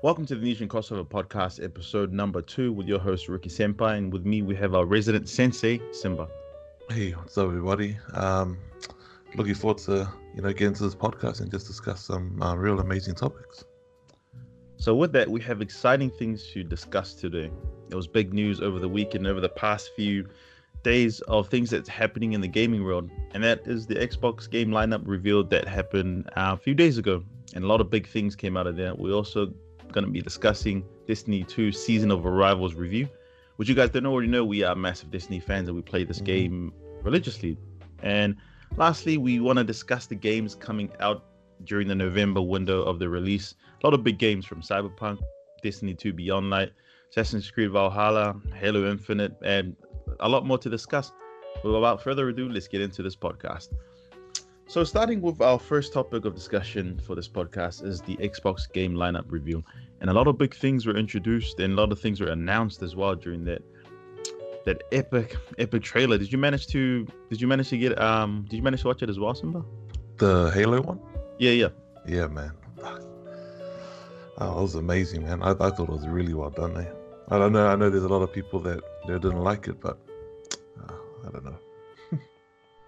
Welcome to the Nesian Crossover Podcast, episode number two, with your host Ricky Senpai, and with me we have our resident sensei Simba. Hey, what's up, everybody? Um, looking forward to you know getting to this podcast and just discuss some uh, real amazing topics. So, with that, we have exciting things to discuss today. There was big news over the weekend, over the past few days of things that's happening in the gaming world, and that is the Xbox game lineup revealed that happened uh, a few days ago, and a lot of big things came out of that. We also going to be discussing Destiny 2 Season of Arrivals review, which you guys don't already know. We are massive Destiny fans and we play this mm-hmm. game religiously. And lastly, we want to discuss the games coming out during the November window of the release. A lot of big games from Cyberpunk, Destiny 2 Beyond Light, Assassin's Creed Valhalla, Halo Infinite, and a lot more to discuss. But without further ado, let's get into this podcast. So, starting with our first topic of discussion for this podcast is the Xbox game lineup review, and a lot of big things were introduced and a lot of things were announced as well during that that epic epic trailer. Did you manage to Did you manage to get um Did you manage to watch it as well, Simba? The Halo one? Yeah, yeah, yeah, man. Oh, it was amazing, man. I, I thought it was really well done. Eh? I don't know. I know there's a lot of people that, that didn't like it, but uh, I don't know.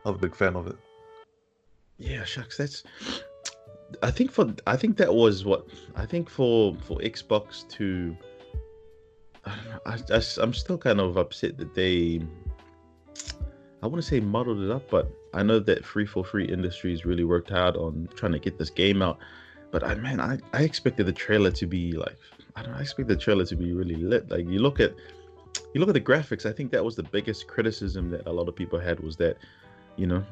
I'm a big fan of it. Yeah, shucks. That's. I think for I think that was what I think for for Xbox to. I, don't know. I, I'm still kind of upset that they. I want to say muddled it up, but I know that 343 Industries really worked hard on trying to get this game out. But I man, I, I expected the trailer to be like I don't know, I expect the trailer to be really lit. Like you look at you look at the graphics, I think that was the biggest criticism that a lot of people had was that, you know,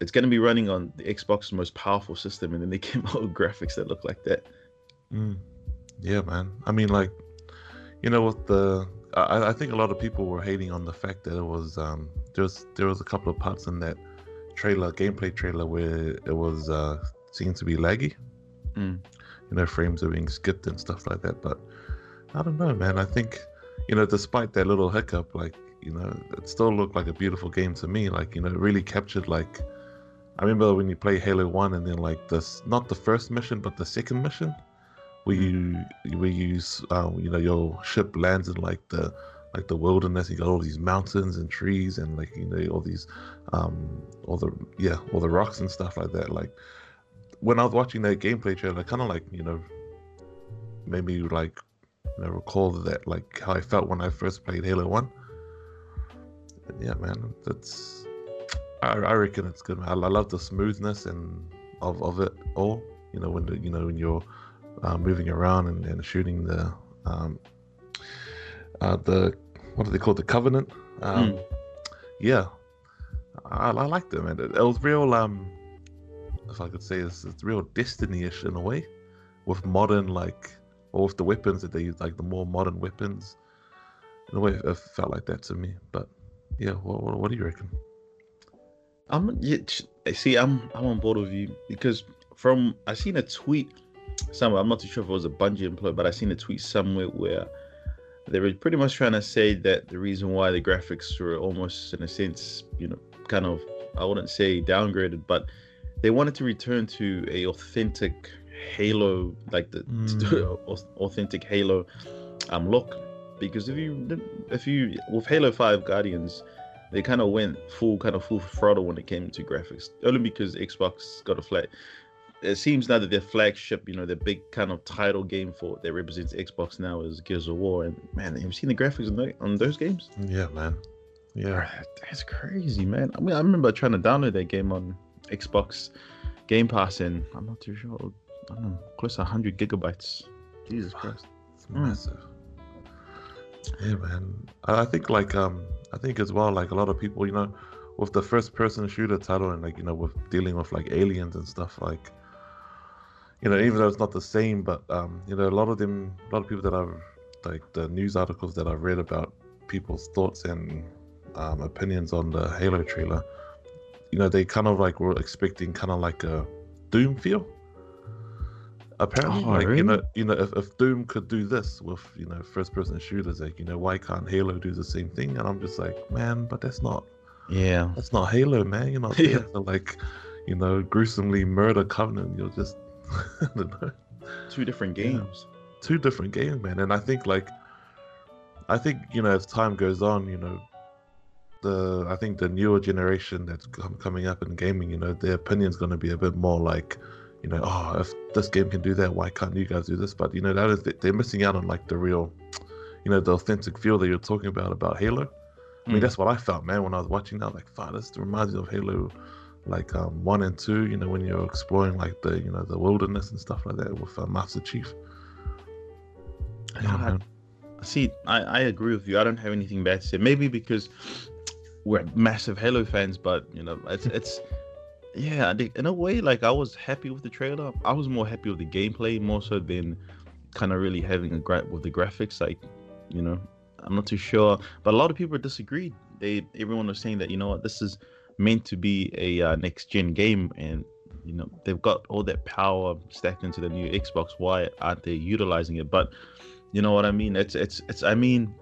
it's going to be running on the Xbox's most powerful system, and then they came out with graphics that look like that. Mm. Yeah, man. I mean, like, you know what the I, I, think a lot of people were hating on the fact that it was um there was there was a couple of parts in that trailer gameplay trailer where it was uh seemed to be laggy. Mm. You know, frames are being skipped and stuff like that. But I don't know, man. I think you know, despite that little hiccup, like you know, it still looked like a beautiful game to me. Like you know, it really captured like I remember when you play Halo One, and then like this, not the first mission, but the second mission, where you where you uh, you know your ship lands in like the like the wilderness. You got all these mountains and trees, and like you know all these um all the yeah all the rocks and stuff like that. Like when I was watching that gameplay trailer, kind of like you know made me like you know recall that like how I felt when I first played Halo One. And yeah, man, that's I, I reckon it's good. I, I love the smoothness and of, of it all. You know when the, you know when you're uh, moving around and, and shooting the um, uh, the what do they call it? the covenant? Um, mm. Yeah, I, I liked it, man. It, it, was real. Um, if I could say, it's, it's real Destiny-ish in a way, with modern like, or with the weapons that they use, like the more modern weapons. In a way, it felt like that to me. But yeah, what, what, what do you reckon? I'm yeah, see, I'm I'm on board with you because from I seen a tweet somewhere. I'm not too sure if it was a Bungie employee, but I seen a tweet somewhere where they were pretty much trying to say that the reason why the graphics were almost in a sense, you know, kind of I wouldn't say downgraded, but they wanted to return to a authentic Halo, like the mm. authentic Halo um look. Because if you if you with Halo Five Guardians, they kind of went full kind of full throttle when it came to graphics. Only because Xbox got a flag. It seems now that their flagship, you know, their big kind of title game for that represents Xbox now is Gears of War. And man, have you seen the graphics on, the, on those games? Yeah, man. Yeah, that's crazy, man. I mean, I remember trying to download that game on Xbox Game Pass, and I'm not too sure. I don't know, close to 100 gigabytes. Jesus Christ, it's massive. Mm. Yeah, man. I think like um I think as well, like a lot of people, you know, with the first person shooter title and like, you know, with dealing with like aliens and stuff, like, you know, even though it's not the same, but, um, you know, a lot of them, a lot of people that I've, like the news articles that I've read about people's thoughts and um, opinions on the Halo trailer, you know, they kind of like were expecting kind of like a Doom feel apparently oh, like really? you know you know if, if doom could do this with you know first person shooters like you know why can't halo do the same thing? And i'm just like man but that's not yeah. that's not halo man. You're not yeah. to like you know gruesomely murder covenant. You're just two different games. Two different games, man. And I think like, I think you know as time goes on, you know, the I think the newer generation that's coming up in gaming, you know, their opinion's going to be a bit more like, you know, oh, if this game can do that, why can't you guys do this? But you know, that is they're missing out on like the real, you know, the authentic feel that you're talking about about Halo. I mean, mm. that's what I felt, man, when I was watching that. Like, fuck, this reminds me of Halo, like um, one and two. You know, when you're exploring like the, you know, the wilderness and stuff like that with uh, Master Chief. Yeah, I, see, I, I agree with you. I don't have anything bad to say. Maybe because we're massive Halo fans, but you know, it's it's yeah, in a way, like I was happy with the trailer. I was more happy with the gameplay more so than kind of really having a gripe with the graphics. Like, you know, I'm not too sure, but a lot of people disagreed. They everyone was saying that you know what, this is meant to be a uh, next gen game, and you know they've got all that power stacked into the new Xbox. Why aren't they utilizing it? But you know what I mean? It's it's it's. I mean,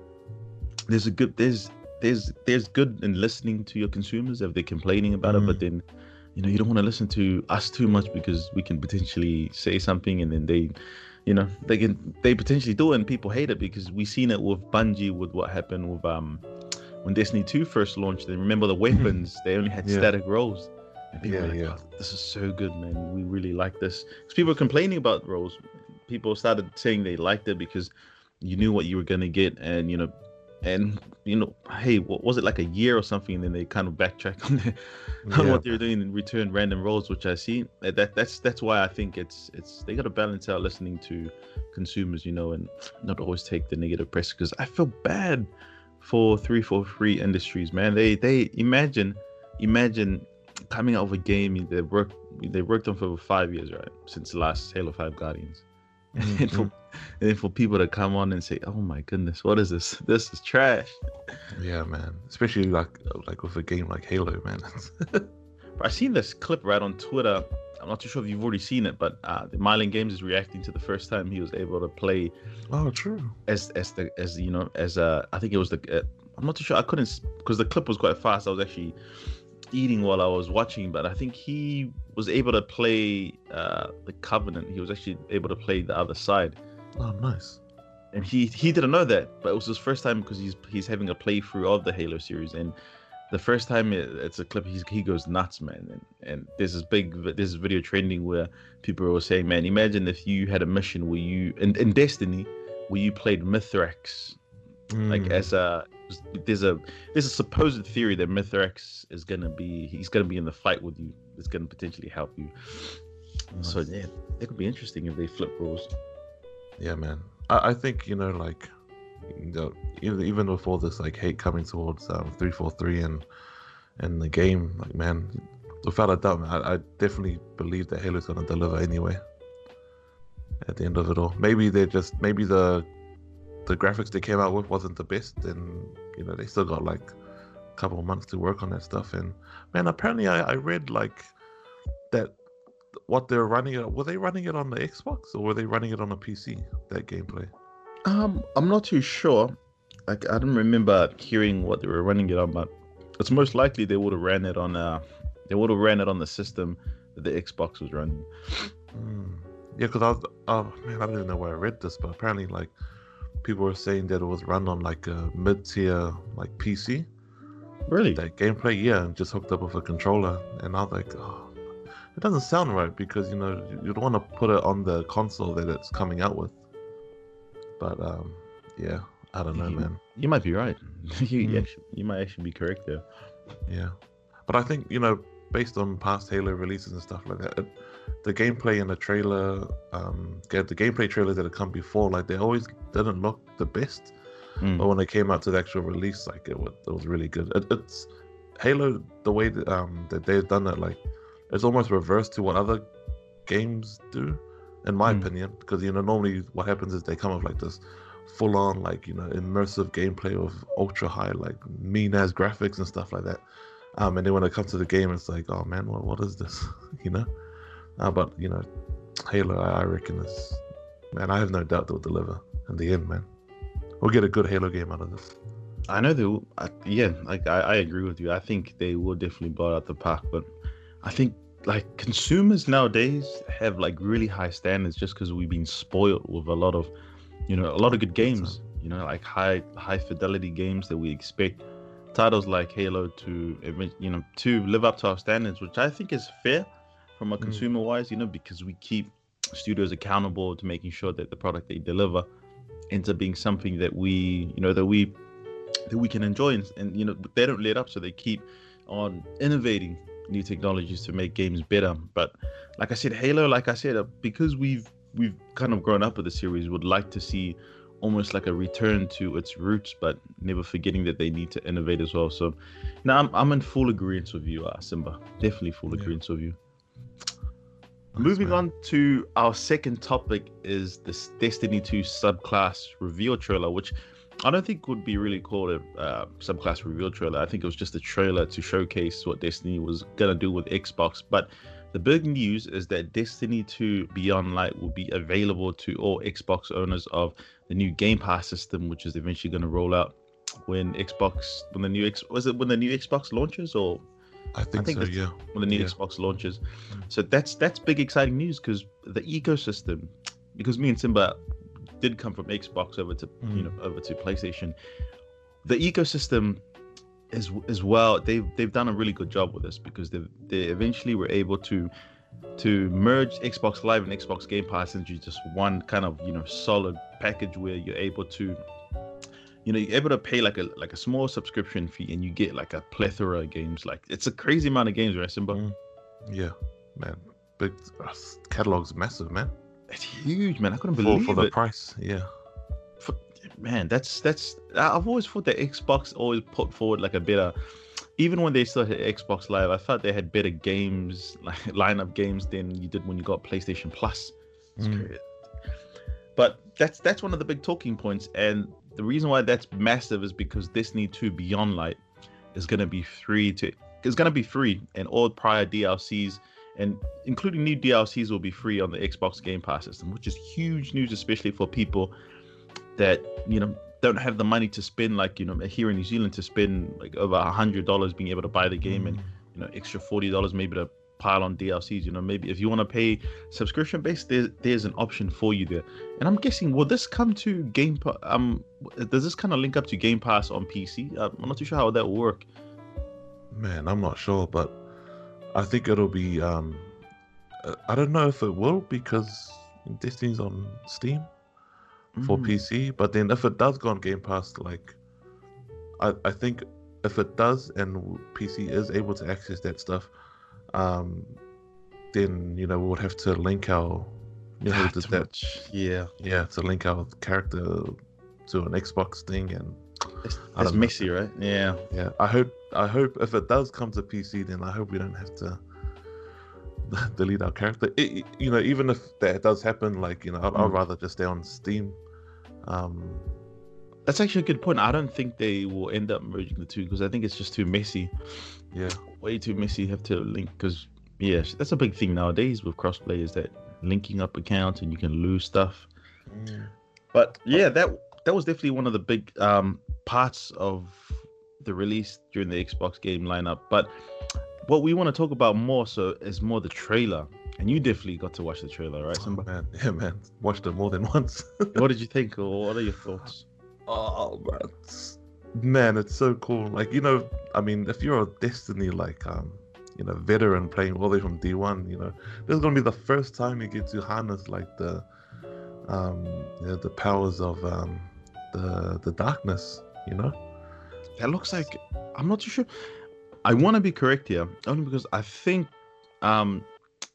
there's a good there's there's there's good in listening to your consumers if they're complaining about mm. it, but mm. then you know you don't want to listen to us too much because we can potentially say something and then they you know they can they potentially do it and people hate it because we've seen it with Bungie with what happened with um when Destiny 2 first launched and remember the mm-hmm. weapons they only had yeah. static rolls and people yeah, were like yeah. oh, this is so good man we really like this because people were complaining about rolls people started saying they liked it because you knew what you were gonna get and you know and you know, hey, what was it like a year or something? And then they kind of backtrack on, their, on what they're doing and return random rolls, which I see. That that's that's why I think it's it's they got to balance out listening to consumers, you know, and not always take the negative press. Because I feel bad for three four three industries, man. They they imagine imagine coming out of a game they worked they worked on for five years, right, since the last Halo Five Guardians, mm-hmm. and for and then for people to come on and say, "Oh my goodness, what is this? This is trash." Yeah, man. Especially like like with a game like Halo, man. I seen this clip right on Twitter. I'm not too sure if you've already seen it, but uh, the Mylan Games is reacting to the first time he was able to play. Oh, true. As as the as you know as uh I think it was the uh, I'm not too sure I couldn't because the clip was quite fast. I was actually eating while I was watching, but I think he was able to play uh, the Covenant. He was actually able to play the other side. Oh, nice. And he he didn't know that, but it was his first time because he's he's having a playthrough of the Halo series, and the first time it, it's a clip, he's, he goes nuts, man. And, and there's this big this video trending where people were saying, man, imagine if you had a mission where you in, in Destiny where you played Mithrax, mm. like as a there's a there's a supposed theory that Mithrax is gonna be he's gonna be in the fight with you. It's gonna potentially help you. Nice. So yeah, it could be interesting if they flip roles. Yeah, man. I, I think you know, like, you know, even before this like hate coming towards um, three four three and and the game, like, man, without a doubt, man, I, I definitely believe that Halo's gonna deliver anyway. At the end of it all, maybe they're just maybe the the graphics they came out with wasn't the best, and you know they still got like a couple months to work on that stuff. And man, apparently I, I read like that what they're running it. Were they running it on the Xbox or were they running it on a PC? That gameplay. Um, I'm not too sure. Like I don't remember hearing what they were running it on, but it's most likely they would have ran it on. Uh, they would have ran it on the system that the Xbox was running. Mm. Yeah, because I was. Oh man, I don't even know where I read this, but apparently, like people were saying that it was run on like a mid-tier like PC. Really? That gameplay, yeah, and just hooked up with a controller, and I was like, oh it doesn't sound right because you know you don't want to put it on the console that it's coming out with. But um, yeah, I don't know, you, man. You might be right. you mm. actually, you might actually be correct there. Yeah, but I think you know, based on past Halo releases and stuff like that, it, the gameplay in the trailer, um, the gameplay trailers that have come before, like they always didn't look the best. Mm. But when they came out to the actual release, like it was, it was really good. It, it's Halo, the way that um that they've done it, like it's almost reverse to what other games do, in my mm. opinion. Because you know, normally what happens is they come up like this full on like you know immersive gameplay of ultra high like mean as graphics and stuff like that. Um, and then when it comes to the game, it's like, oh man, what what is this? you know. Uh, but you know, Halo, I, I reckon is man. I have no doubt they'll deliver in the end, man. We'll get a good Halo game out of this. I know they will. I, yeah, like I, I agree with you. I think they will definitely blow out the park, but I think like consumers nowadays have like really high standards just because we've been spoiled with a lot of you know, a lot of good games. You know, like high high fidelity games that we expect titles like Halo to you know to live up to our standards, which I think is fair from a mm. consumer wise. You know, because we keep studios accountable to making sure that the product they deliver ends up being something that we you know that we that we can enjoy and, and you know they don't let up so they keep on innovating new technologies to make games better but like i said halo like i said uh, because we've we've kind of grown up with the series would like to see almost like a return to its roots but never forgetting that they need to innovate as well so now i'm, I'm in full agreement with you uh, simba definitely full yeah. agreement with you Moving man. on to our second topic is this Destiny 2 subclass reveal trailer, which I don't think it would be really called a uh, subclass reveal trailer. I think it was just a trailer to showcase what Destiny was gonna do with Xbox. But the big news is that Destiny 2 Beyond Light will be available to all Xbox owners of the new Game Pass system, which is eventually going to roll out when Xbox when the new X was it when the new Xbox launches or I think, I think so. Yeah. When the new yeah. Xbox launches, so that's that's big exciting news because the ecosystem, because me and Simba did come from Xbox over to mm. you know over to PlayStation, the ecosystem is as well. They've they've done a really good job with this because they they eventually were able to to merge Xbox Live and Xbox Game Pass into just one kind of you know solid package where you're able to you know you're able to pay like a like a small subscription fee and you get like a plethora of games like it's a crazy amount of games right simba mm. yeah man big uh, catalog's massive man it's huge man i couldn't believe for, for the it. price yeah for, man that's that's i've always thought that xbox always put forward like a better even when they started xbox live i thought they had better games like lineup games than you did when you got playstation plus mm. but that's that's one of the big talking points and the reason why that's massive is because Destiny 2 Beyond Light is going to be free to it's going to be free and all prior DLCs and including new DLCs will be free on the Xbox Game Pass system, which is huge news especially for people that, you know, don't have the money to spend like, you know, here in New Zealand to spend like over a hundred dollars being able to buy the game and, you know, extra forty dollars maybe to pile on DLCs. You know, maybe if you want to pay subscription based, there's there's an option for you there. And I'm guessing will this come to Game Pass? Um, does this kind of link up to Game Pass on PC? Uh, I'm not too sure how that will work. Man, I'm not sure, but I think it'll be. Um, uh, I don't know if it will because Destiny's on Steam for mm. PC. But then if it does go on Game Pass, like I I think if it does and PC is able to access that stuff, um, then you know we would have to link our you know that, that yeah yeah to link our character to an Xbox thing and it's, it's messy right yeah yeah I hope I hope if it does come to PC then I hope we don't have to delete our character it, you know even if that does happen like you know I'd, mm. I'd rather just stay on Steam um that's actually a good point. I don't think they will end up merging the two because I think it's just too messy. Yeah, way too messy. You have to link because yes, that's a big thing nowadays with crossplay is that linking up accounts and you can lose stuff. Mm. But yeah, that that was definitely one of the big um, parts of the release during the Xbox game lineup. But what we want to talk about more so is more the trailer. And you definitely got to watch the trailer, right, Simba? Oh, man, yeah, man, watched it more than once. what did you think, or what are your thoughts? Oh man, man, it's so cool. Like you know, I mean, if you're a Destiny like um, you know, veteran playing all the way from D1, you know, this is gonna be the first time you get to harness like the um, you know, the powers of um, the the darkness. You know, that looks like I'm not too sure. I want to be correct here, only because I think um,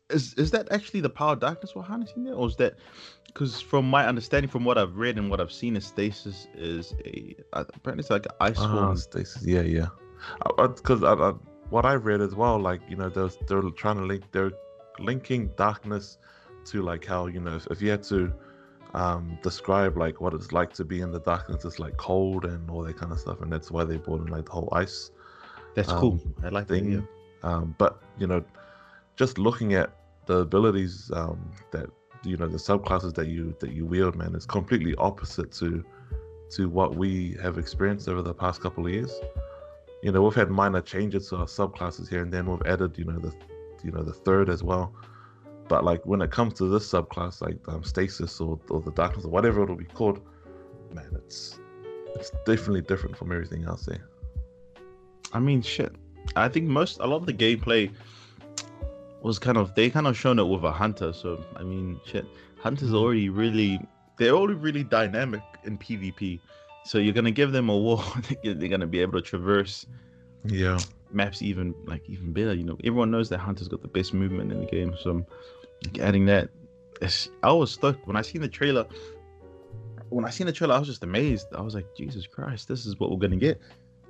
is is that actually the power of darkness we're harnessing there, or is that because from my understanding, from what I've read and what I've seen, a stasis is a apparently it's like an ice. Uh, stasis, yeah, yeah. Because I, I, what I read as well, like you know, they're they're trying to link, they're linking darkness to like how you know, if, if you had to um, describe like what it's like to be in the darkness, it's like cold and all that kind of stuff, and that's why they brought in like the whole ice. That's um, cool. I like thing. That, yeah. um, but you know, just looking at the abilities um, that you know the subclasses that you that you wield, man, is completely opposite to to what we have experienced over the past couple of years. You know, we've had minor changes to our subclasses here and then. We've added, you know, the you know the third as well. But like when it comes to this subclass, like um, stasis or, or the darkness or whatever it'll be called, man, it's it's definitely different from everything else there. I mean, shit. I think most a lot of the gameplay was kind of they kind of shown it with a hunter. So I mean, shit. Hunters already really they're already really dynamic in PvP. So you're gonna give them a wall, they're gonna be able to traverse Yeah, maps even like even better. You know, everyone knows that Hunter's got the best movement in the game. So adding that, it's, I was stuck when I seen the trailer. When I seen the trailer, I was just amazed. I was like, Jesus Christ, this is what we're gonna get.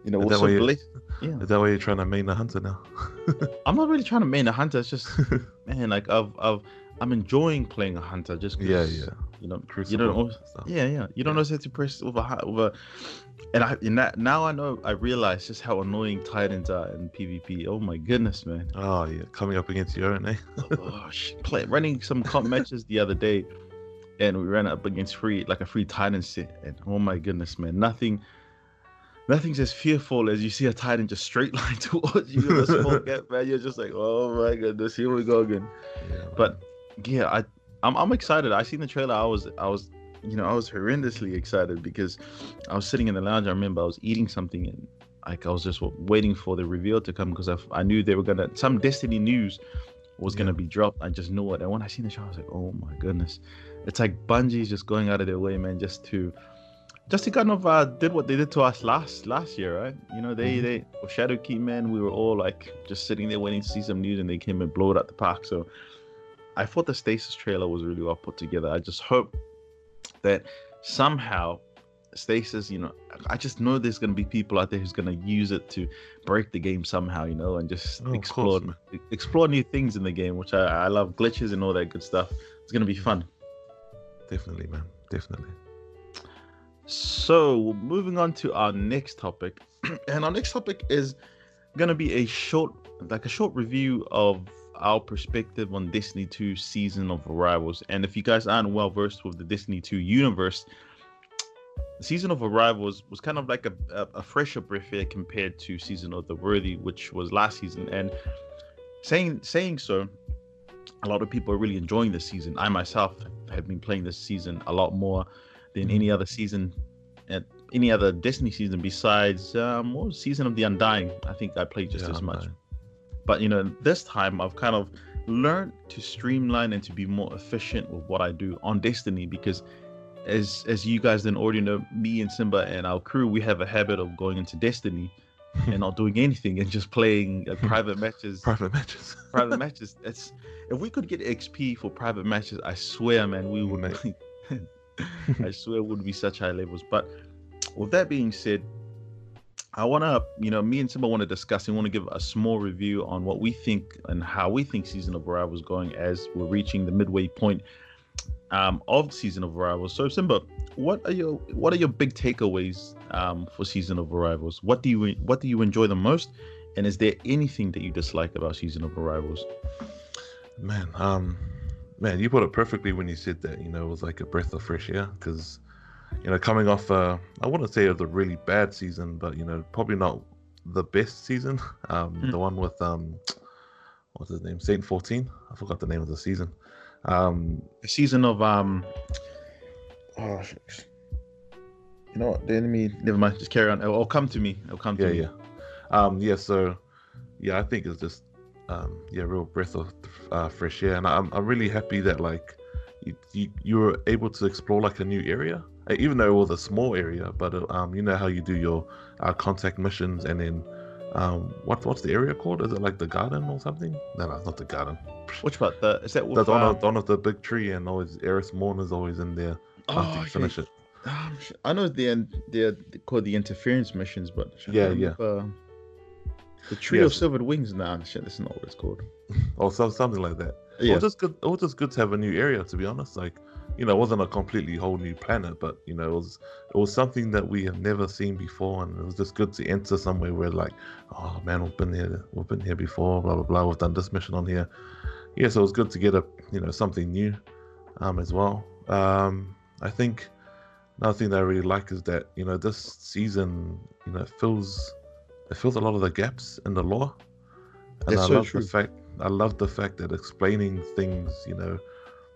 You know, Is that you- blessed. Yeah, is that why you're trying to main the hunter now? I'm not really trying to main the hunter. It's just man, like I've I've I'm enjoying playing a hunter just 'cause, yeah, yeah. You know, you Crucible don't always, yeah, yeah. You don't know how to press with a hu- with a, and I and that now I know I realize just how annoying Titans are in PvP. Oh my goodness, man. Oh yeah, coming up against your own, eh? oh, sh- play, running some comp matches the other day, and we ran up against free like a free Titan set, and oh my goodness, man, nothing, nothing's as fearful as you see a Titan just straight line towards you in a small gap, man. You're just like, oh my goodness, here we go again. Yeah, But yeah, I I'm, I'm excited. I seen the trailer. I was I was you know I was horrendously excited because I was sitting in the lounge. I remember I was eating something and like I was just waiting for the reveal to come because I, I knew they were gonna some Destiny news was gonna be dropped. I just knew it. And when I seen the show, I was like, oh my goodness, it's like Bungie's just going out of their way, man, just to just to kind of uh, did what they did to us last last year, right? You know, they Mhm. they Shadowkeep, man, we were all like just sitting there waiting to see some news, and they came and blew it at the park. So I thought the Stasis trailer was really well put together. I just hope that somehow Stasis, you know, I just know there's gonna be people out there who's gonna use it to break the game somehow, you know, and just Oh, explore course, explore new things in the game, which I, I love glitches and all that good stuff. It's gonna be fun. definitely, man, definitely. So moving on to our next topic, and our next topic is gonna be a short, like a short review of our perspective on Destiny 2 Season of Arrivals. And if you guys aren't well versed with the Destiny 2 universe, Season of Arrivals was kind of like a, a, a fresher breath air compared to Season of the Worthy, which was last season. And saying saying so, a lot of people are really enjoying this season. I myself have been playing this season a lot more than any other season at any other Destiny season besides um what was season of the Undying. I think I played just Yeah, as much. But you know, this time I've kind of learned to streamline and to be more efficient with what I do on Destiny because as as you guys then already know, me and Simba and our crew, we have a habit of going into Destiny and not doing anything and just playing uh, private matches Private matches. private matches. It's if we could get XP for private matches, I swear, man, we would. I swear, it would be such high levels. But with that being said, I want to, you know, me and Simba want to discuss and want to give a small review on what we think and how we think Season of Arrivals going as we're reaching the midway point um, of Season of Arrivals. So, Simba, what are your what are your big takeaways um, for Season of Arrivals? What do you what do you enjoy the most? And is there anything that you dislike about Season of Arrivals? Man, um, man, you put it perfectly when you said that. You know, it was like a breath of fresh air because, you know, coming off, uh, I wouldn't say it was a really bad season, but you know, probably not the best season. Um, Mm. the one with um, what's his name, Saint Fourteen. I forgot the name of the season. Um, the season of um oh shucks. you know what the enemy never mind just carry on it'll, it'll come to me it'll come to yeah, me yeah, um, yeah. So, yeah, I think it's just, um, yeah, real breath of uh, fresh air, and I'm I'm really happy that like you, you you were able to explore like a new area, even though it was a small area. But uh, um, you know how you do your uh, contact missions, and then um, what what's the area called? Is it like the garden or something? No, no, it's not the garden. which part the is that one um, of of the big tree, and always Eris Morn is always in there oh, okay. finish it. Um, I know the they're called the interference missions but Yeah, yeah. the tree of silvered wings nah shit that's not what it's called or so, something like that. It yeah was just good. It was just good to have a new area, to be honest. Like, you know, it wasn't a completely whole new planet, but you know, it was it was something that we have never seen before, and it was just good to enter somewhere where, like, oh man, we've been here, we've been here before, blah blah blah. We've done this mission on here. Yeah, so it was good to get a you know something new, um, as well. Um, I think another thing that I really like is that you know this season, you know, fills it fills a lot of the gaps in the lore. And That's I so love true. the fact I love the fact that explaining things, you know,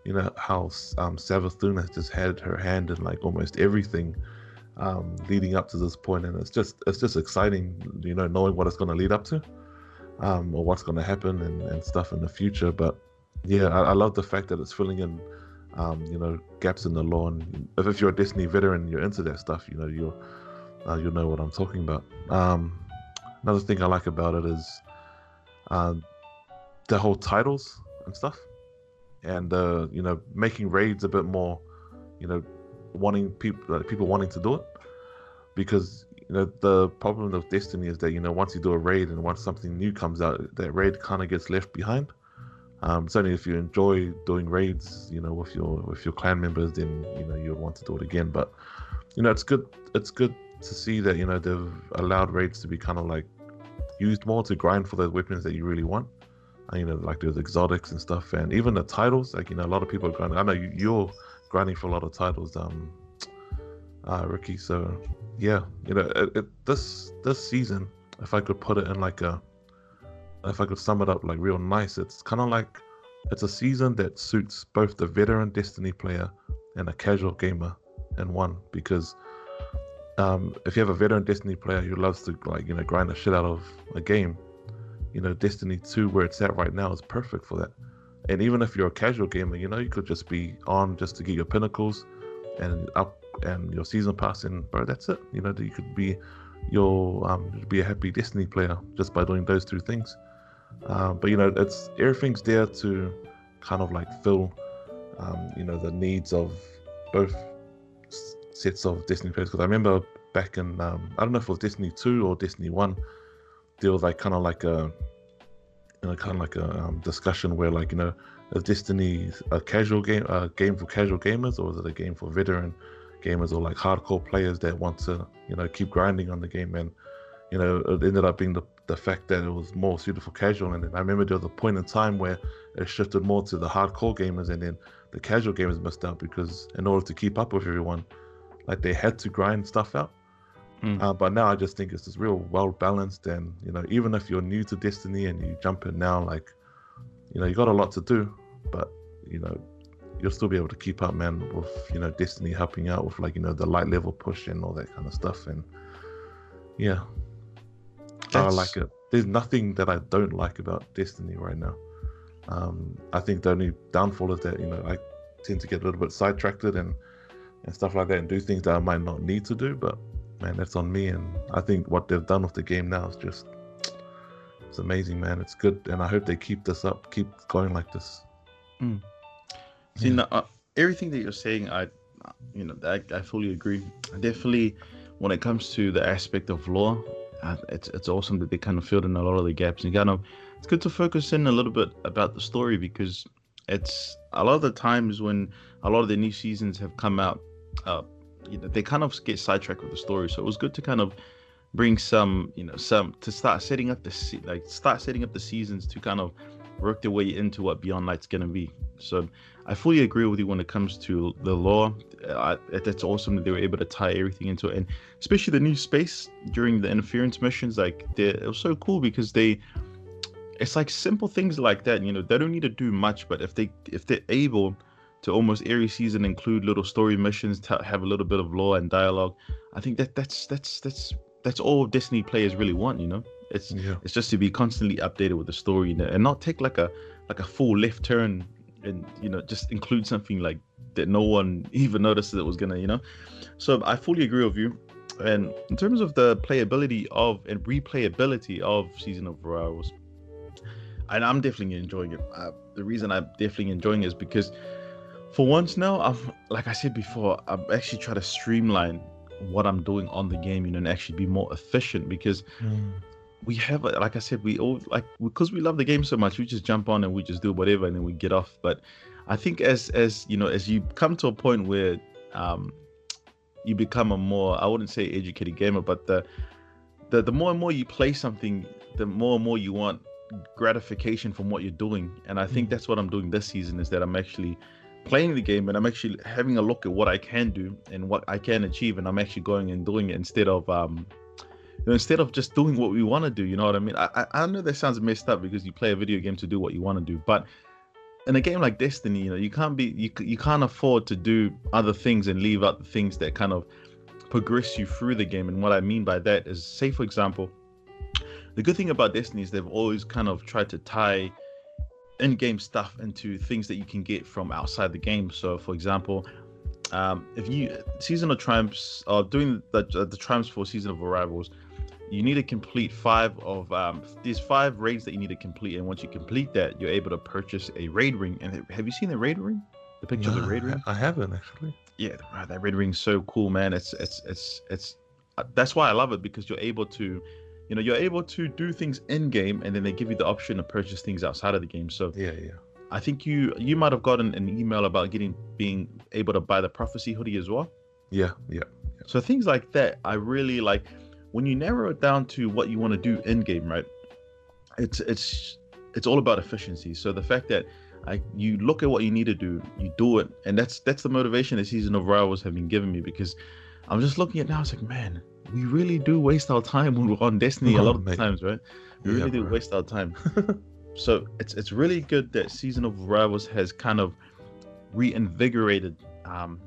you know how um, Savathun has just had her hand in like almost everything um, leading up to this point, and it's just it's just exciting, you know, knowing what it's going to lead up to, um, or what's going to happen and, and stuff in the future. But yeah, I, I love the fact that it's filling in, um, you know, gaps in the lore. And if, if you're a Destiny veteran, you're into that stuff, you know, you'll uh, you'll know what I'm talking about. Um, another thing I like about it is uh, the whole titles and stuff and uh, you know making raids a bit more, you know, wanting people like, people wanting to do it because you know the problem of Destiny is that you know once you do a raid and once something new comes out, that raid kind of gets left behind. Um, certainly, if you enjoy doing raids, you know, with your with your clan members, then you know you'll want to do it again. But you know, it's good. It's good to see that you know they've allowed raids to be kind of like used more to grind for those weapons that you really want you know, like there's exotics and stuff, and even the titles. Like you know, a lot of people are grinding. I know you're grinding for a lot of titles, um, uh, Ricky. So yeah, you know, it, it, this this season, if I could put it in like a, if I could sum it up like real nice, it's kind of like it's a season that suits both the veteran Destiny player and a casual gamer in one because um, if you have a veteran Destiny player who loves to like you know grind the shit out of a game, you know, Destiny 2, where it's at right now, is perfect for that. And even if you're a casual gamer, you know, you could just be on just to get your pinnacles and up and your season pass, and bro, that's it. You know, you could be your um be a happy Destiny player just by doing those two things. Uh, but you know, it's everything's there to kind of like fill, um, you know, the needs of both sets of Destiny players. Because I remember back in um, I don't know if it was Destiny 2 or Destiny 1 there was like kind of like a you know kind of like a um, discussion where like you know is Destiny a casual game a game for casual gamers or is it a game for veteran gamers or like hardcore players that want to you know keep grinding on the game? And you know it ended up being the the fact that it was more suited for casual. And I remember there was a point in time where it shifted more to the hardcore gamers and then the casual gamers missed out because in order to keep up with everyone like they had to grind stuff out Mm. Uh, but now I just think it's just real well balanced, and you know, even if you're new to Destiny and you jump in now, like, you know, you got a lot to do, but you know, you'll still be able to keep up, man, with you know, Destiny helping out with like you know the light level push and all that kind of stuff, and yeah, That's... I like it. There's nothing that I don't like about Destiny right now. Um, I think the only downfall is that you know I tend to get a little bit sidetracked and and stuff like that, and do things that I might not need to do, but man. That's on me. And I think what they've done with the game now is just it's amazing, man. It's good, and I hope they keep this up, keep going like this. Mm. See, yeah. now, uh, everything that you're saying, I, you know, I, I fully agree. Definitely, when it comes to the aspect of lore, uh, it's it's awesome that they kind of filled in a lot of the gaps and kind of it's good to focus in a little bit about the story because it's a lot of the times when a lot of the new seasons have come out, uh, you know they kind of get sidetracked with the story. So it was good to kind of bring some you know some to start setting up the like start setting up the seasons to kind of work their way into what beyond light's going to be. So i fully agree with you when it comes to the lore. Uh, that's awesome that they were able to tie everything into it. And especially the new space during the interference missions like it was so cool because they it's like simple things like that you know they don't need to do much but if they if they're able to almost every season include little story missions to have a little bit of lore and dialogue. I think that that's that's that's that's all Destiny players really want you know? It's yeah. it's just to be constantly updated with the story and not take like a like a full left turn and you know just include something like that no one even noticed that it was gonna you know? So i fully agree with you. And in terms of the playability of and replayability of season of Arrivals, and i'm definitely enjoying it. Uh, the reason i'm definitely enjoying it is because for once now, I've like I said before, I'm actually trying to streamline what I'm doing on the game, you know, and actually be more efficient because mm. we have, like I said, we all like because we love the game so much, we just jump on and we just do whatever and then we get off. But I think as as you know, as you come to a point where um, you become a more, I wouldn't say educated gamer, but the the the more and more you play something, the more and more you want gratification from what you're doing. And I think mm. that's what I'm doing this season is that I'm actually playing the game and I'm actually having a look at what I can do and what I can achieve, and I'm actually going and doing it instead of um, You know, instead of just doing what we want to do, you know what I mean? I, I know that sounds messed up because you play a video game to do what you want to do, but in a game like Destiny, you know, you can't be you you can't afford to do other things and leave out the things that kind of progress you through the game. And what I mean by that is, say for example, the good thing about Destiny is they've always kind of tried to tie in-game stuff into things that you can get from outside the game. So, for example, um, if you season of triumphs or doing the the triumphs for season of arrivals, you need to complete five of um, these five raids that you need to complete, and once you complete that, you're able to purchase a raid ring. And have you seen the raid ring? The picture No, of the raid ring? I haven't actually. yeah wow, that red ring's so cool man it's it's it's it's uh, that's why i love it because you're able to you know you're able to do things in game and then they give you the option to purchase things outside of the game so Yeah, yeah. i think you you might have gotten an email about getting being able to buy the prophecy hoodie as well Yeah, yeah. so things like that i really like when you narrow it down to what you want to do in game right it's it's it's all about efficiency so the fact that I, you look at what you need to do, you do it, and that's that's the motivation the season of rivals have been giving me because I'm just looking at now. It's like, man, we really do waste our time when we're on Destiny a Oh, lot of mate. times, right? We Yeah, really do bro. waste our time. so it's it's really good that season of rivals has kind of reinvigorated um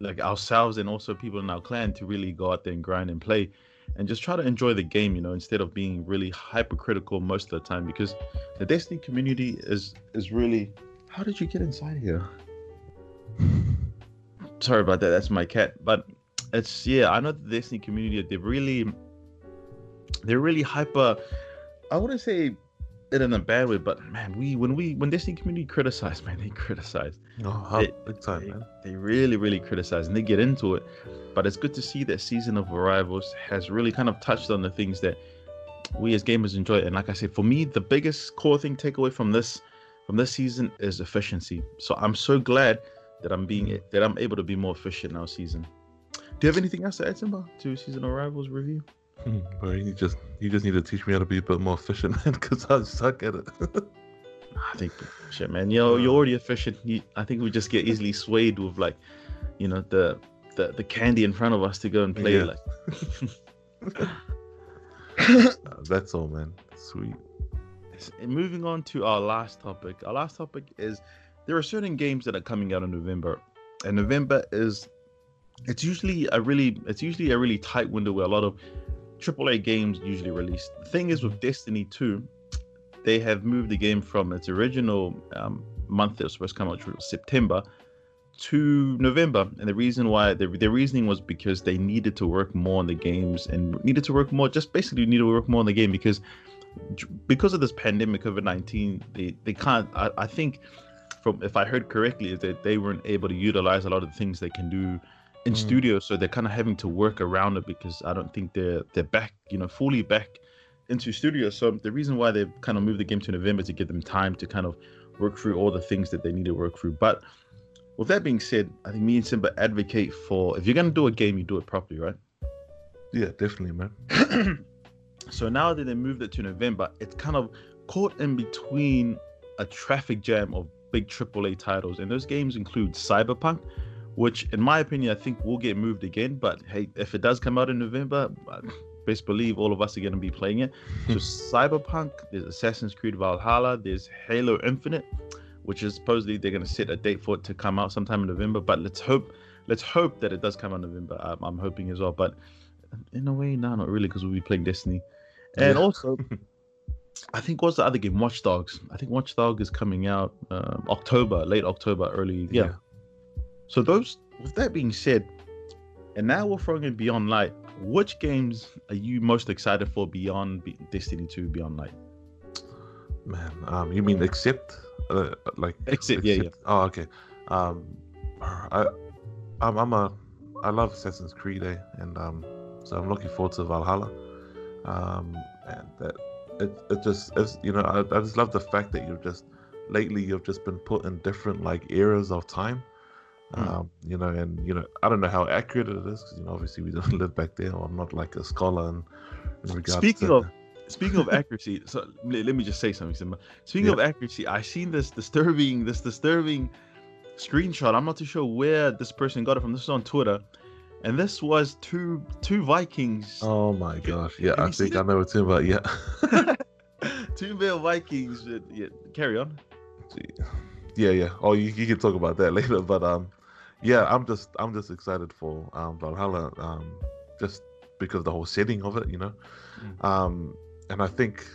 like ourselves and also people in our clan to really go out there and grind and play and just try to enjoy the game you know instead of being really hypercritical most of the time because the destiny community is is really how did you get inside here sorry about that that's my cat but it's yeah i know the destiny community They're really they're really hyper i wouldn't say it in a bad way but man we when we when destiny community criticize man they criticize. Oh, how big time, they, man. they really really criticize and they get into it. But it's good to see that season of arrivals has really kind of touched on the things that we as gamers enjoy. And like i said for me the biggest core thing takeaway from this from this season is efficiency. So i'm so glad that i'm being that i'm able to be more efficient now season do you have anything else to add Simba, to season arrivals review Hmm, Bro, you just you just need to teach me how to be a bit more efficient, man, because I suck at it. I think shit, man. You know, you're already efficient. You, I think we just get easily swayed with like, you know, the the, the candy in front of us to go and play. Yeah. Like, Uh, That's all, man. Sweet. And moving on to our last topic. Our last topic is there are certain games that are coming out in November, and November is it's usually a really it's usually a really tight window where a lot of AAA games usually release. The thing is with Destiny 2, they have moved the game from its original um, month that was supposed to come out, which was September, to November. And the reason why the, the reasoning was because they needed to work more on the games and needed to work more, just basically needed to work more on the game because because of this pandemic COVID nineteen, they they can't. I, I think from if I heard correctly, is that they weren't able to utilize a lot of the things they can do in Mm. studio, so they're kind of having to work around it because I don't think they're they're back, you know, fully back into studio. So the reason why they've kind of moved the game to November to give them time to kind of work through all the things that they need to work through. But with that being said, I think me and Simba advocate for if you're gonna do a game, you do it properly, right? Yeah, definitely, man. so now that they moved it to November, it's kind of caught in between a traffic jam of big AAA titles, and those games include Cyberpunk, which, in my opinion, I think will get moved again. But hey, if it does come out in November, best believe all of us are going to be playing it. So Cyberpunk, there's Assassin's Creed Valhalla, there's Halo Infinite, which is supposedly they're going to set a date for it to come out sometime in November. But let's hope, let's hope that it does come out in November. I'm, I'm hoping as well. But in a way, no, not really, because we'll be playing Destiny. And Yeah. also, I think what's the other game? Watch Dogs. I think Watch Dog is coming out um, October, late October, early yeah. Yeah. So those. With that being said, and now we're throwing in Beyond Light. Which games are you most excited for beyond Be- Destiny 2 Beyond Light? Man, um, you mean accept? Uh, like Except, yeah, yeah. Oh, okay. Um, I, I'm, I'm a, I love Assassin's Creed, eh? and um, so I'm looking forward to Valhalla. Um, and that it, it just, it's, you know, I, I just love the fact that you've just lately you've just been put in different like eras of time. Mm. Um, you know, and you know, I don't know how accurate it is because you know, obviously we don't live back there. Or I'm not like a scholar in, in regards Speaking to. of speaking of accuracy, so let, me just say something. Simba. Speaking Yeah. of accuracy, I seen this disturbing this disturbing screenshot. I'm not too sure where this person got it from. This is on Twitter, and this was two two Vikings. Oh my gosh! Yeah, Have I think I know what you're talking about. Yeah. two male Vikings. Yeah, carry on. Yeah, yeah. Oh, you, you can talk about that later, but um, yeah, I'm just I'm just excited for um Valhalla um just because of the whole setting of it, you know. Mm. Um, and I think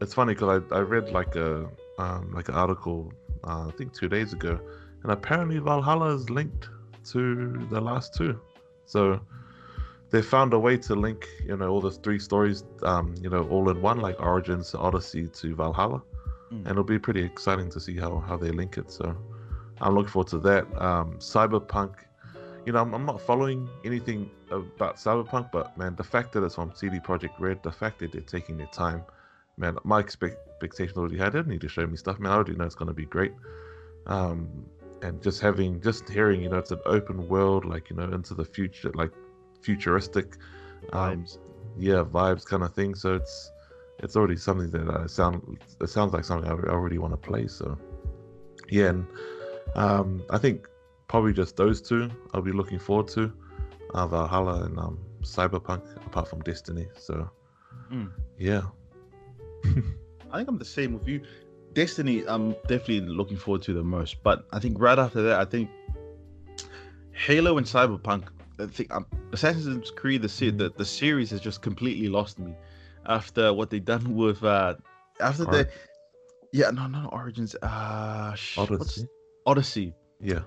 it's funny because I I read like a um like an article uh, I think two days ago, and apparently Valhalla is linked to the last two, so. They found a way to link, you know, all those three stories, um, you know, all in one, like Origins, Odyssey to Valhalla Mm. and it'll be pretty exciting to see how how they link it. So I'm looking forward to that. Um, Cyberpunk, you know, I'm, I'm not following anything about Cyberpunk, but man, the fact that it's on CD Projekt Red, the fact that they're taking their time, man, my expect- expectations already had. They don't need to show me stuff, man. I already know it's going to be great. Um, and just having, just hearing, you know, it's an open world, like you know, into the future, like futuristic, um, Vibes. yeah, vibes kind of thing. So it's it's already something that I sound it sounds like something I already want to play. So yeah, and um, I think probably just those two I'll be looking forward to, uh, Valhalla and um, Cyberpunk, apart from Destiny. So Mm. yeah, I think I'm the same with you. Destiny, I'm definitely looking forward to the most. But I think right after that, I think Halo and Cyberpunk. I think um, Assassin's Creed, the, the the series has just completely lost me after what they done with uh after the yeah no no Origins uh sh- Odyssey. Odyssey Yeah,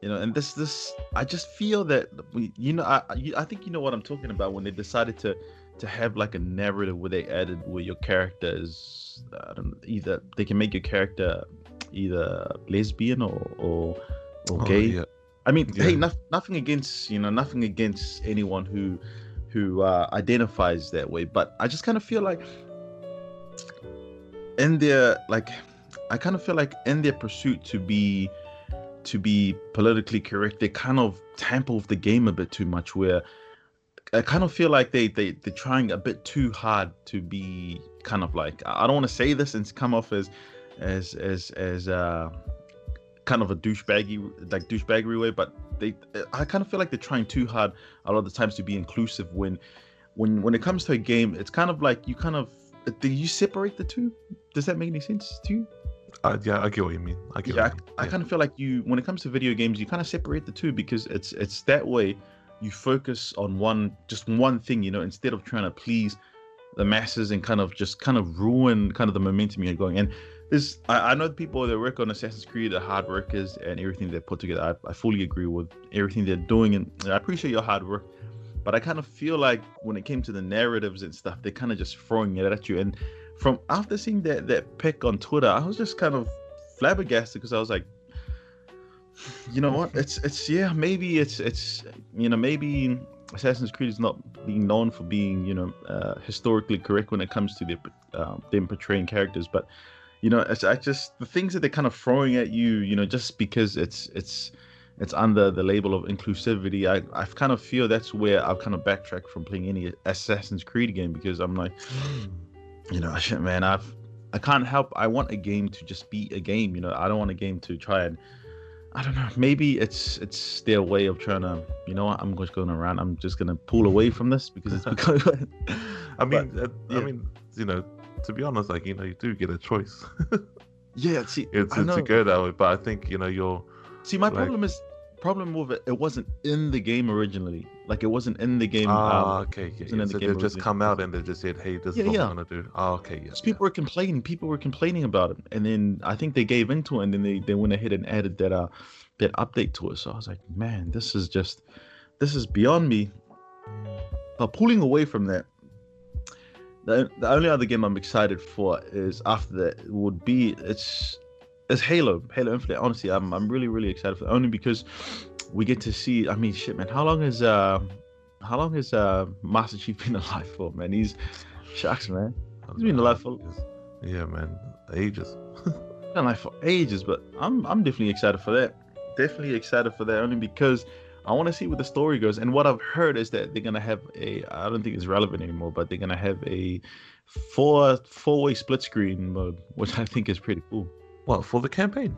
you know and this this i just feel that we you know i I- you, I think you know what i'm talking about when they decided to to have like a narrative where they added where your character is i don't know either they can make your character either lesbian or or, or Oh, gay yeah. i mean hey Yeah. noth- nothing against you know nothing against anyone who who uh, identifies that way but i just kind of feel like in their like i kind of feel like in their pursuit to be to be politically correct they kind of tamper with the game a bit too much where i kind of feel like they, they they're trying a bit too hard to be kind of like i don't want to say this and come off as as as as uh kind of a douchebaggy like douchebaggery way but they i kind of feel like they're trying too hard a lot of the times to be inclusive when when when it comes to a game it's kind of like you kind of do you separate the two does that make any sense to you Uh, yeah, I get what you mean. I get yeah, what you mean. I, I kind of feel like you when it comes to video games you kind of separate the two because it's it's that way you focus on one just one thing you know instead of trying to please the masses and kind of just kind of ruin kind of the momentum you're going and this I, I know people that work on Assassin's Creed are hard workers and everything they put together I, I fully agree with everything they're doing and I appreciate your hard work but I kind of feel like when it came to the narratives and stuff they're kind of just throwing it at you and from after seeing that that pic on Twitter I was just kind of flabbergasted because I was like, you know what? It's it's yeah, maybe it's it's you know maybe Assassin's Creed is not being known for being you know uh, historically correct when it comes to their um, them portraying characters, but you know it's I just the things that they're kind of throwing at you, you know, just because it's it's it's under the label of inclusivity. I I kind of feel that's where I've kind of backtracked from playing any Assassin's Creed game because I'm like you know, shit, man, I've I can't help. I want a game to just be a game. You know, I don't want a game to try and I don't know. Maybe it's it's their way of trying to. You know what? I'm just going around. I'm just gonna pull away from this because it's because. I mean, uh, yeah. I mean, you know, to be honest, like you know, you do get a choice. yeah. See, it's, I know. to go that way, but I think you know you're See, my like- problem is problem with it. It wasn't in the game originally. Like it wasn't in the game. ah um, okay, yeah, yeah. the so they've just originally. come out and they've just said, hey, this Yeah, is what yeah. we're gonna do. Ah okay, yeah. Because people were complaining. People were complaining about it, and then I think they gave into it, and then they, they went ahead and added that uh that update to it. So I was like, man, this is just this is beyond me. But pulling away from that, the the only other game I'm excited for is after that would be it's it's Halo, Halo Infinite. Honestly, I'm I'm really really excited for that, only because we get to see. I mean, shit, man, how long is uh how long has uh Master Chief been alive for, man? He's shucks, man. He's been alive for- Yeah, man, ages. been alive for ages, but I'm I'm definitely excited for that. Definitely excited for that only because I want to see where the story goes. And what I've heard is that they're gonna have a I don't think it's relevant anymore, but they're gonna have a four four way split screen mode, which I think is pretty cool. What for the campaign?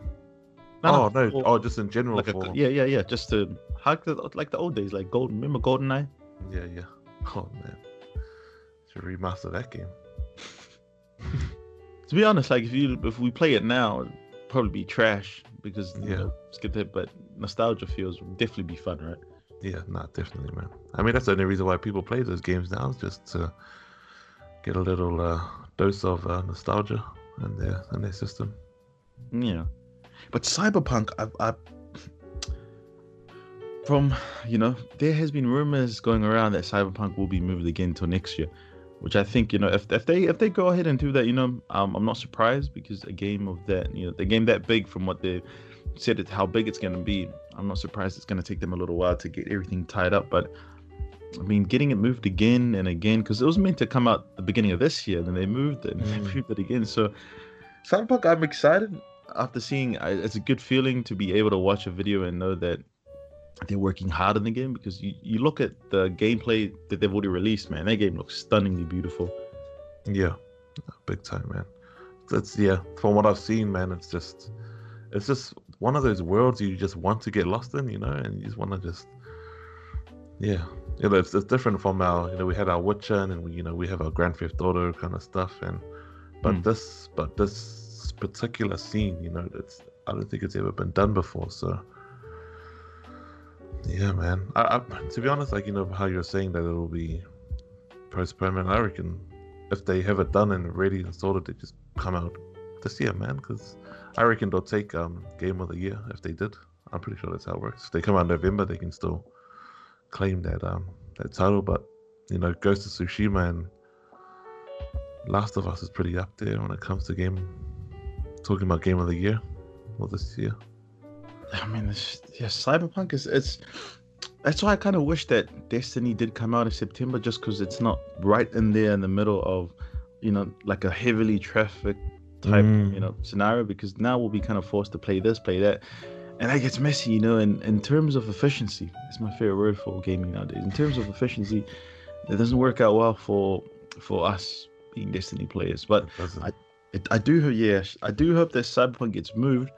oh no, no! for- Oh, just in general. like for, a, yeah, yeah, yeah, just to hug the like the old days, like Golden. Remember GoldenEye? yeah, yeah. Oh man, should remaster that game. To be honest, like if you if we play it now, it'd probably be trash because you Yeah. know, skip it. But nostalgia feels definitely be fun, right? Yeah, nah, definitely, man. I mean, that's the only reason why people play those games now is just to get a little uh, dose of uh, nostalgia in their in their system. Yeah, but Cyberpunk, I, I, from you know, there has been rumors going around that Cyberpunk will be moved again till next year, which I think you know, if if they if they go ahead and do that, you know, um, I'm not surprised because a game of that, you know, the game that big from what they said it how big it's going to be, I'm not surprised it's going to take them a little while to get everything tied up, but. I mean, getting it moved again and again because it was meant to come out the beginning of this year, then they moved it and they Mm. moved it again. So, Cyberpunk, I'm excited after seeing. I- It's a good feeling to be able to watch a video and know that they're working hard in the game because you, you look at the gameplay that they've already released, man. That game looks stunningly beautiful. Yeah, big time, man. That's yeah. From what I've seen, man, it's just it's just one of those worlds you just want to get lost in, you know, and you just want to just yeah. You know, it's, it's different from our, you know, we had our Witcher and we, you know, we have our Grand Theft Auto kind of stuff, and but Mm. this, but this particular scene, you know, it's I don't think it's ever been done before, so yeah, man. I, I to be honest, like you know how you're saying that it'll be postponed, I reckon if they have it done and ready and sorted, they just come out this year, man. Because I reckon they'll take um game of the year if they did. I'm pretty sure that's how it works. If they come out in November, they can still claim that um that title. But you know, Ghost of Tsushima and Last of Us is pretty up there when it comes to game talking about game of the year. Well, this year. I mean, it's, yeah, Cyberpunk is it's. That's why I kind of wish that Destiny did come out in September, just because it's not right in there in the middle of, you know, like a heavily trafficked type, Mm. you know, scenario. Because now we'll be kind of forced to play this, play that, and that gets messy, you know. And in terms of efficiency, it's my favorite word for gaming nowadays. In terms of efficiency, it doesn't work out well for for us being Destiny players. But I- it, I do, yes, I do hope that Cyberpunk gets moved,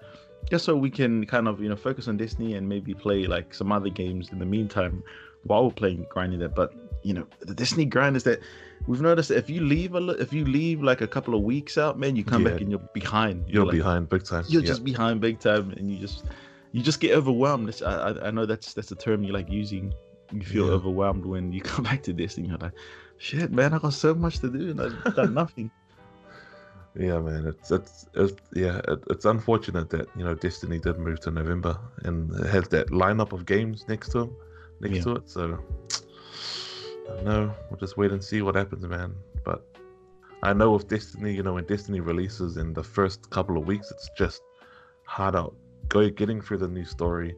just so we can kind of you know focus on Destiny and maybe play like some other games in the meantime while we're playing grinding that. But you know, the Destiny grind is that we've noticed that if you leave a if you leave like a couple of weeks out, man, you come back and you're behind. you're like, behind big time. You're yeah. just behind big time, and you just you just get overwhelmed. It's- I I know that's that's the term you like using. You feel Yeah. overwhelmed when you come back to Destiny. You're like, shit, man, I got so much to do and I've done nothing. Yeah, man, it's it's, it's yeah, it, it's unfortunate that you know Destiny did move to November and it has that lineup of games next to 'em- next Yeah. to it. So I don't know we'll just wait and see what happens, man. But I know with Destiny, you know, when Destiny releases in the first couple of weeks, it's just hard out, go getting through the new story,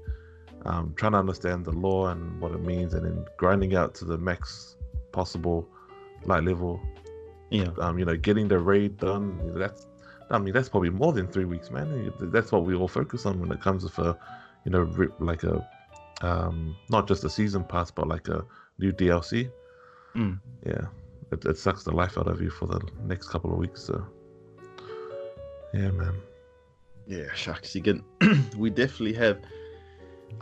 um, trying to understand the lore and what it means, and then grinding out to the max possible light level Yeah. um, you know, getting the raid done. That's, I mean, that's probably more than three weeks, man. That's what we all focus on when it comes to, you know, like a, um, not just a season pass, but like a new DLC. Mm. Yeah, it, it sucks the life out of you for the next couple of weeks. So, yeah, man. Yeah, shucks. Can. we definitely have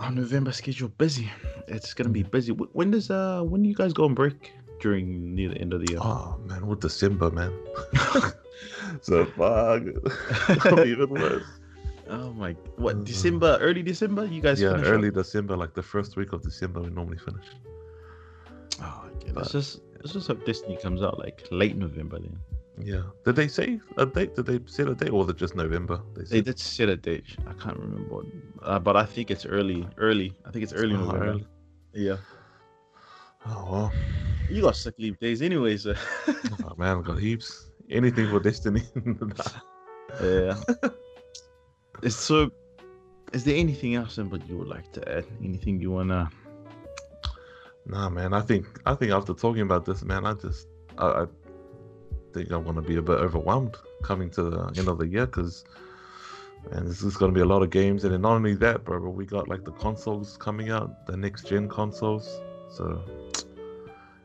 our November schedule busy. It's gonna be busy. When does uh when do you guys go on break during near the end of the year? Oh man, with December, man. so fuck, even worse. Oh my! What Uh, December? Early December? You guys? Yeah, finish early Up? December, like the first week of December, we normally finish. Oh, okay. but- Let's just let's just hope Destiny comes out like late November then. Yeah. Did they say a date? Did they set a date, or was it just November? They They did set a date. I can't remember, what- uh, but I think it's early. Early. I think it's early Oh, November. early. Yeah. Oh well. You got sick leave days anyway, so Oh man, I've got heaps. Anything for Destiny. yeah. It's so. Is there anything else, but you would like to add? Anything you wanna? nah, man. I think I think after talking about this, man, I just I, I think I'm gonna be a bit overwhelmed coming to the end of the year because. And this is going to be a lot of games, and then not only that, bro, but we got like the consoles coming out, the next gen consoles. So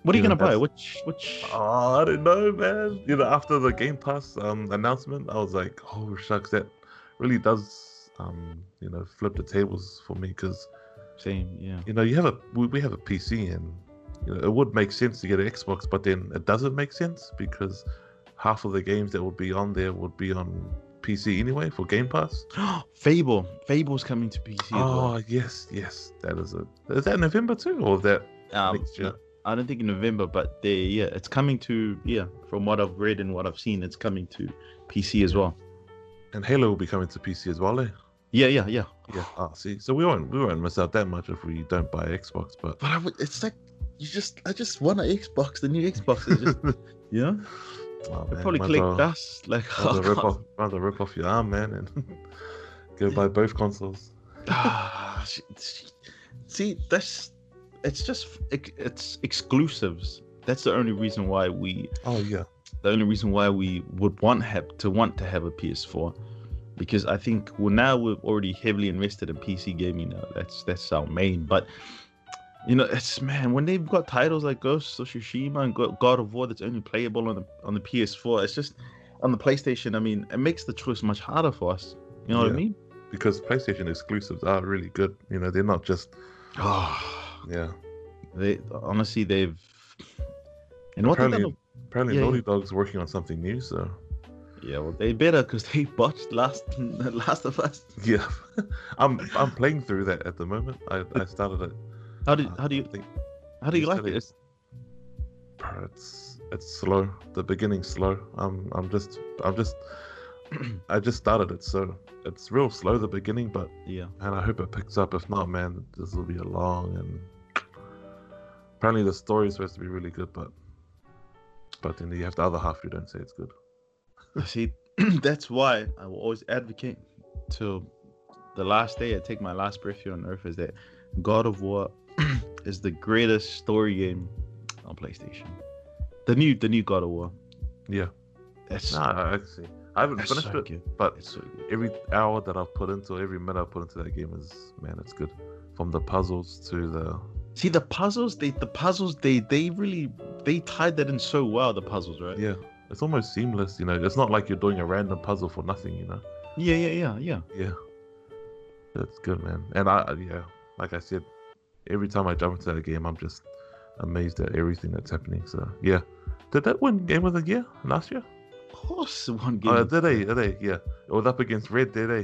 What are you gonna buy? Which which? Oh, I don't know, man. You know, after the Game Pass um, announcement, I was like, oh shucks, that really does um, you know, flip the tables for me because Same, yeah. you know you have a we, we have a PC and you know it would make sense to get an Xbox, but then it doesn't make sense because half of the games that would be on there would be on PC anyway for Game Pass. Fable, Fable's coming to PC. as well. Oh yes, yes, that is it. Is that November too, or is that Um, next year? I don't think in November, but they yeah, it's coming to yeah. From what I've read and what I've seen, it's coming to PC as well. And Halo will be coming to PC as well, eh? Yeah, yeah, yeah. Yeah. Ah, see, so we won't we won't miss out that much if we don't buy Xbox, but But I would, it's like you just I just want an Xbox. The new Xbox is just you know oh, man, probably might click as well- dust like might as well oh, rip off, might as well rip off your arm, man, and go buy both consoles. Ah, see- see- see that's it's just it's exclusives. That's the only reason why we Oh yeah, the only reason why we would want have to want to have a PS4 because I think well now we're already heavily invested in PC gaming now. That's that's our main. But you know, it's man when they've got titles like Ghost of Tsushima and God of War that's only playable on the on the PS4. It's just on the PlayStation. I mean, it makes the choice much harder for us. You know what I mean? because PlayStation exclusives are really good. You know, they're not just Oh, yeah. they honestly they've and what Apparently, done. apparently Yeah, Naughty yeah. Dog's working on something new, so Yeah, well, they better because they botched last Last of Us. yeah. I'm I'm playing through that at the moment. I, I started it. How do how do you think how do you like it? It's- it's it's slow. The beginning's slow. I'm I'm just I'm just I just started it, so it's real slow the beginning, but Yeah. and I hope it picks up. If not, man, this will be a long and apparently the story is supposed to be really good, but but then you have the other half you don't say it's good. See, that's why I will always advocate till the last day I take my last breath here on earth is that God of War is the greatest story game on PlayStation. The new the new God of War. Yeah. That's, Nah, I actually I haven't that's finished so it, good. but It's so every hour that I've put into every minute I've put into that game is man, it's good. From the puzzles to the See the puzzles, they the puzzles they they really they tied that in so well, the puzzles, right? yeah, it's almost seamless. You know, it's not like you're doing a random puzzle for nothing. You know. Yeah, yeah, yeah, yeah. Yeah, that's good, man. And I, I- yeah, like I said, every time I jump into that game, I'm just amazed at everything that's happening. So yeah, did that win Game of the Year last year? Of course, one game. Oh, did they? Did they? Yeah, it was up against Red Dead. Eh?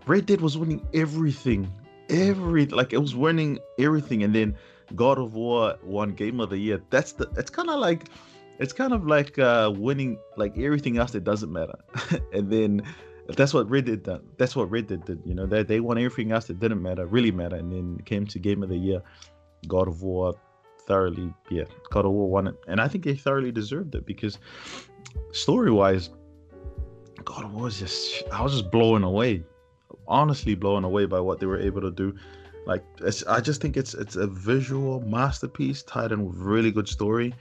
Red Dead was winning everything, every like it was winning everything, and then God of War won Game of the Year. That's the. It's kind of like, it's kind of like uh winning like everything else that doesn't matter, and then that's what Red done. That's what Red Dead did. You know, they they won everything else that didn't matter, really matter, and then came to Game of the Year, God of War, thoroughly. Yeah, God of War won it, and I think they thoroughly deserved it because story wise. God of War was just I was just blown away honestly blown away by what they were able to do. Like it's, I just think it's it's a visual masterpiece tied in with really good story.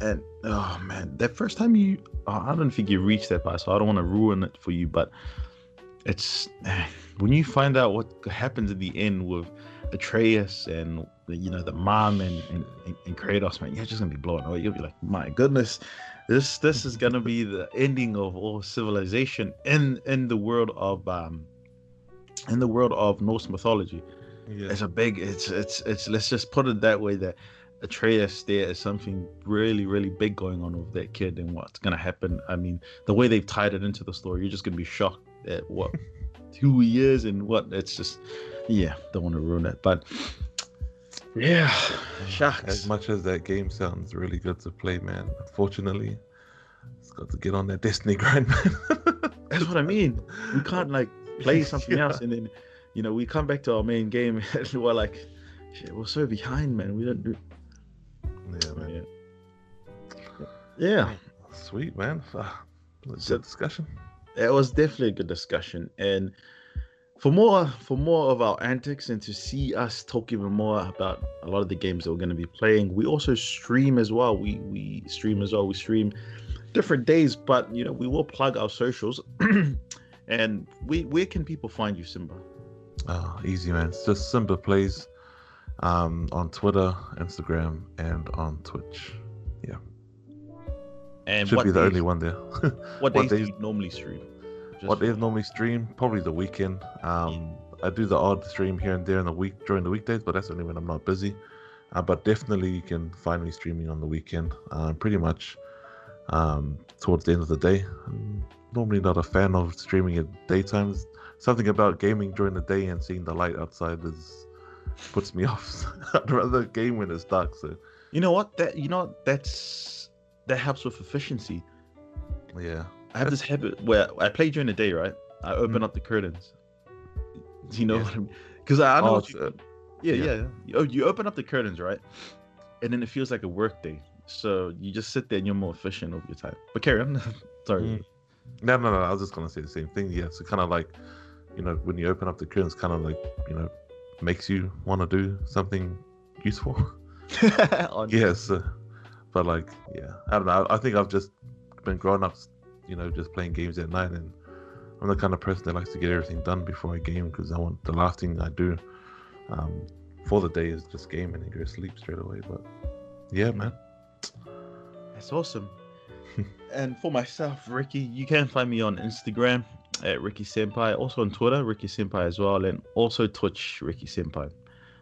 And oh man, that first time you, uh, I don't think you reached that part, so I don't want to ruin it for you. But it's when you find out what happens in the end with Atreus and you know the mom and and, and Kratos, man, you're just gonna be blown away. You'll be like, my goodness, this this is gonna be the ending of all civilization in in the world of um in the world of Norse mythology. Yeah, It's a big it's it's it's let's just put it that way that Atreus there is something really, really big going on with that kid and what's gonna happen. I mean, the way they've tied it into the story, you're just gonna be shocked at what who he is and what it's just yeah, don't want to ruin it. But yeah, shucks. as much as that game sounds really good to play, man, unfortunately, it's got to get on that Destiny grind, man. That's what I mean. We can't like play something Yeah. else and then you know we come back to our main game and we're like shit, we're so behind man. We don't do Yeah, man. yeah. Yeah. Sweet, man. Ah, good So- discussion. it was definitely a good discussion and for more for more of our antics and to see us talk even more about a lot of the games that we're going to be playing we also stream as well we we stream as well we stream different days but you know we will plug our socials and we where can people find you simba Oh, easy, man. It's just Simba Plays um, on Twitter, Instagram, and on Twitch. Yeah. And Should be the days, only one there. what what days, do days- you normally stream Just what days normally stream? Probably the weekend. Um, I do the odd stream here and there in the week during the weekdays, but that's only when I'm not busy. Uh, but definitely you can find me streaming on the weekend. Uh, pretty much um, towards the end of the day. Normally not a fan of streaming at daytime. Something about gaming during the day and seeing the light outside is puts me off. I'd rather game when it's dark. So You know what? That you know that's that helps with efficiency. yeah, I have this habit where I play during the day, right? I open Mhm. up the curtains. Do you know Yeah. what I mean? Because I, I know Oh, what you, uh, yeah, yeah. yeah, You, oh, you open up the curtains, right? And then it feels like a work day. So you just sit there and you're more efficient over your time. But carry on. Sorry. Mm. No, no, no. I was just gonna say the same thing. Yeah, so kind of like, you know, when you open up the curtains, kind of like, you know, makes you want to do something useful. Yes, uh, but like, yeah, I don't know. I, I think I've just been growing up, you know, just playing games at night, and I'm the kind of person that likes to get everything done before I game because I want the last thing I do um, for the day is just game and then go to sleep straight away. But yeah, man. That's awesome. And for myself, Ricky, you can find me on Instagram at Ricky Senpai, also on Twitter, Ricky Senpai as well, and also Twitch, Ricky Senpai.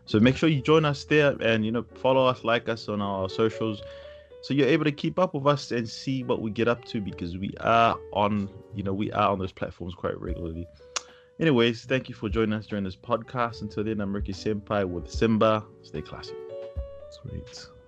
So make sure you join us there and you know follow us, like us on our socials, so you're able to keep up with us and see what we get up to because we are on, you know, we are on those platforms quite regularly. Anyways, thank you for joining us during this podcast. Until then, I'm Ricky Senpai with Simba. Stay classy. Sweet.